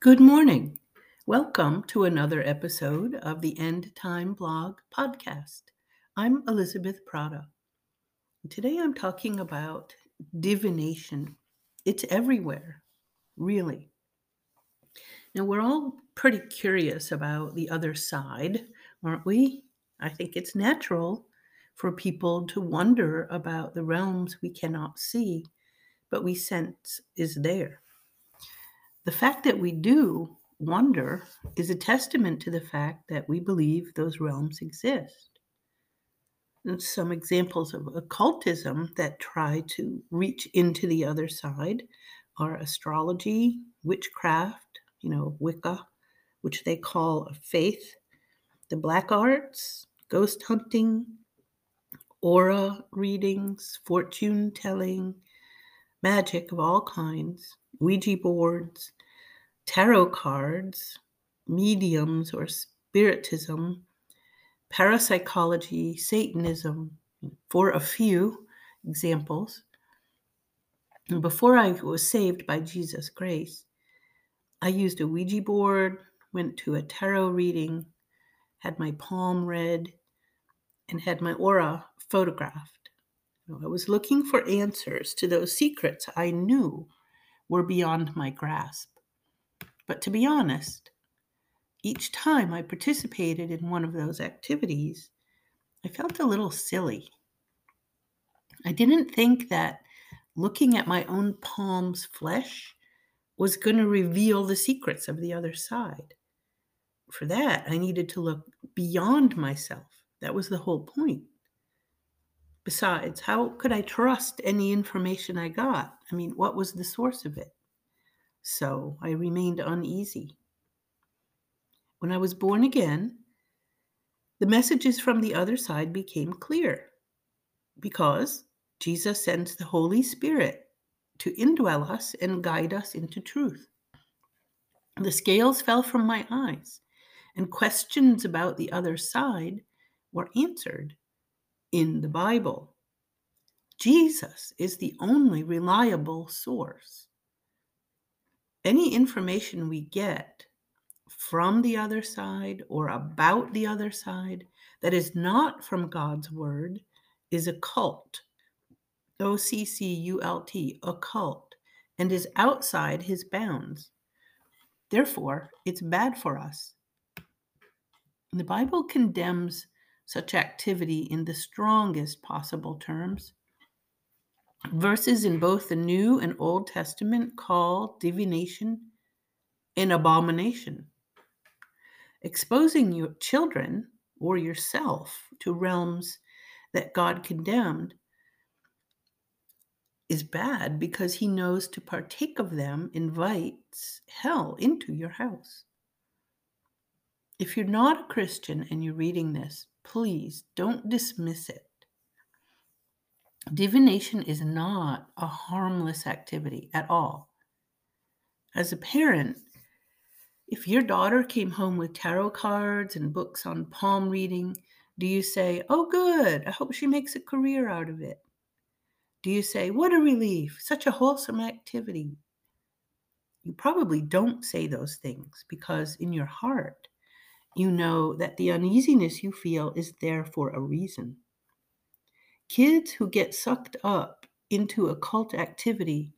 Good morning. Welcome to another episode of the End Time Blog podcast. I'm Elizabeth Prata. Today I'm talking about divination. It's everywhere, really. Now, we're all pretty curious about the other side, aren't we? I think it's natural for people to wonder about the realms we cannot see, but we sense is there. The fact that we do wonder is a testament to the fact that we believe those realms exist. And some examples of occultism that try to reach into the other side are astrology, witchcraft, you know, Wicca, which they call a faith, the black arts, ghost hunting, aura readings, fortune telling, magic of all kinds, Ouija boards, tarot cards, mediums or spiritism, parapsychology, Satanism, for a few examples. Before I was saved by Jesus' grace, I used a Ouija board, went to a tarot reading, had my palm read, and had my aura photographed. I was looking for answers to those secrets I knew were beyond my grasp. But to be honest, each time I participated in one of those activities, I felt a little silly. I didn't think that looking at my own palm's flesh was going to reveal the secrets of the other side. For that, I needed to look beyond myself. That was the whole point. Besides, how could I trust any information I got? I mean, what was the source of it? So I remained uneasy. When I was born again, the messages from the other side became clear because Jesus sends the Holy Spirit to indwell us and guide us into truth. The scales fell from my eyes, and questions about the other side were answered in the Bible. Jesus is the only reliable source. Any information we get from the other side or about the other side that is not from God's word is occult. O C C U L T, occult, and is outside his bounds. Therefore, it's bad for us. The Bible condemns such activity in the strongest possible terms. Verses in both the New and Old Testament call divination an abomination. Exposing your children or yourself to realms that God condemned is bad because he knows to partake of them invites hell into your house. If you're not a Christian and you're reading this, please don't dismiss it. Divination is not a harmless activity at all. As a parent, if your daughter came home with tarot cards and books on palm reading, do you say, Oh, good, I hope she makes a career out of it? Do you say, What a relief, such a wholesome activity? You probably don't say those things because in your heart, you know that the uneasiness you feel is there for a reason. Kids who get sucked up into occult activity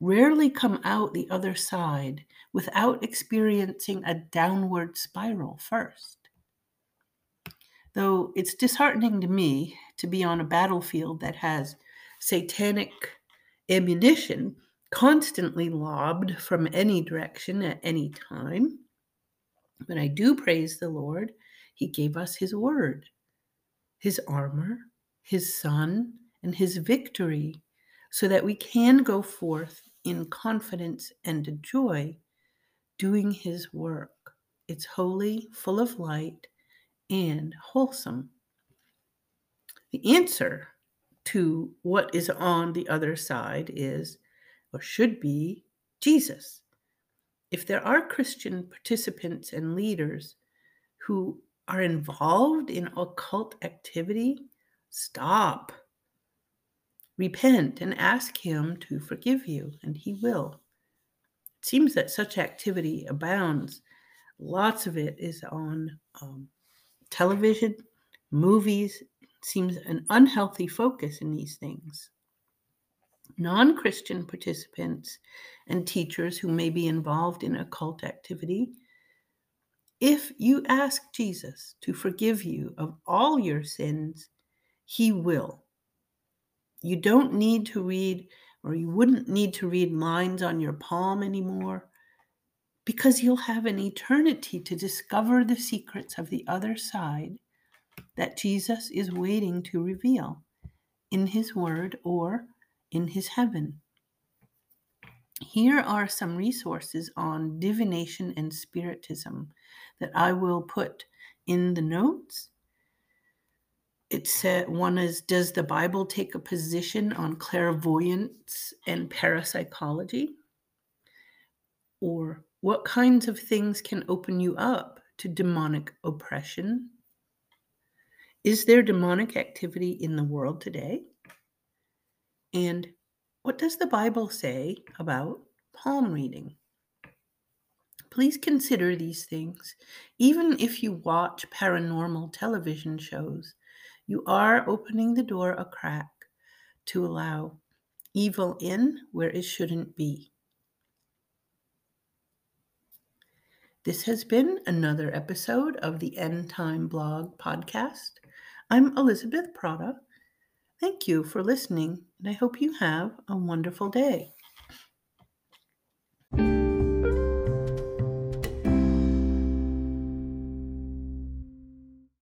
rarely come out the other side without experiencing a downward spiral first. Though it's disheartening to me to be on a battlefield that has satanic ammunition constantly lobbed from any direction at any time, but I do praise the Lord. He gave us His word, His armor, His Son, and His victory, so that we can go forth in confidence and joy doing His work. It's holy, full of light, and wholesome. The answer to what is on the other side is, or should be, Jesus if there are Christian participants and leaders who are involved in occult activity, stop. Repent and ask Him to forgive you, and He will. It seems that such activity abounds. Lots of it is on um, television, movies. Seems an unhealthy focus in these things. Non Christian participants and teachers who may be involved in occult activity if you ask Jesus to forgive you of all your sins, he will. You don't need to read, or you wouldn't need to read lines on your palm anymore, because you'll have an eternity to discover the secrets of the other side that Jesus is waiting to reveal in his word or in his heaven. Here are some resources on divination and spiritism that I will put in the notes. It said one is Does the Bible take a position on clairvoyance and parapsychology? Or what kinds of things can open you up to demonic oppression? Is there demonic activity in the world today? And what does the Bible say about palm reading? Please consider these things. Even if you watch paranormal television shows, you are opening the door a crack to allow evil in where it shouldn't be. This has been another episode of the End Time Blog podcast. I'm Elizabeth Prata. Thank you for listening, and I hope you have a wonderful day.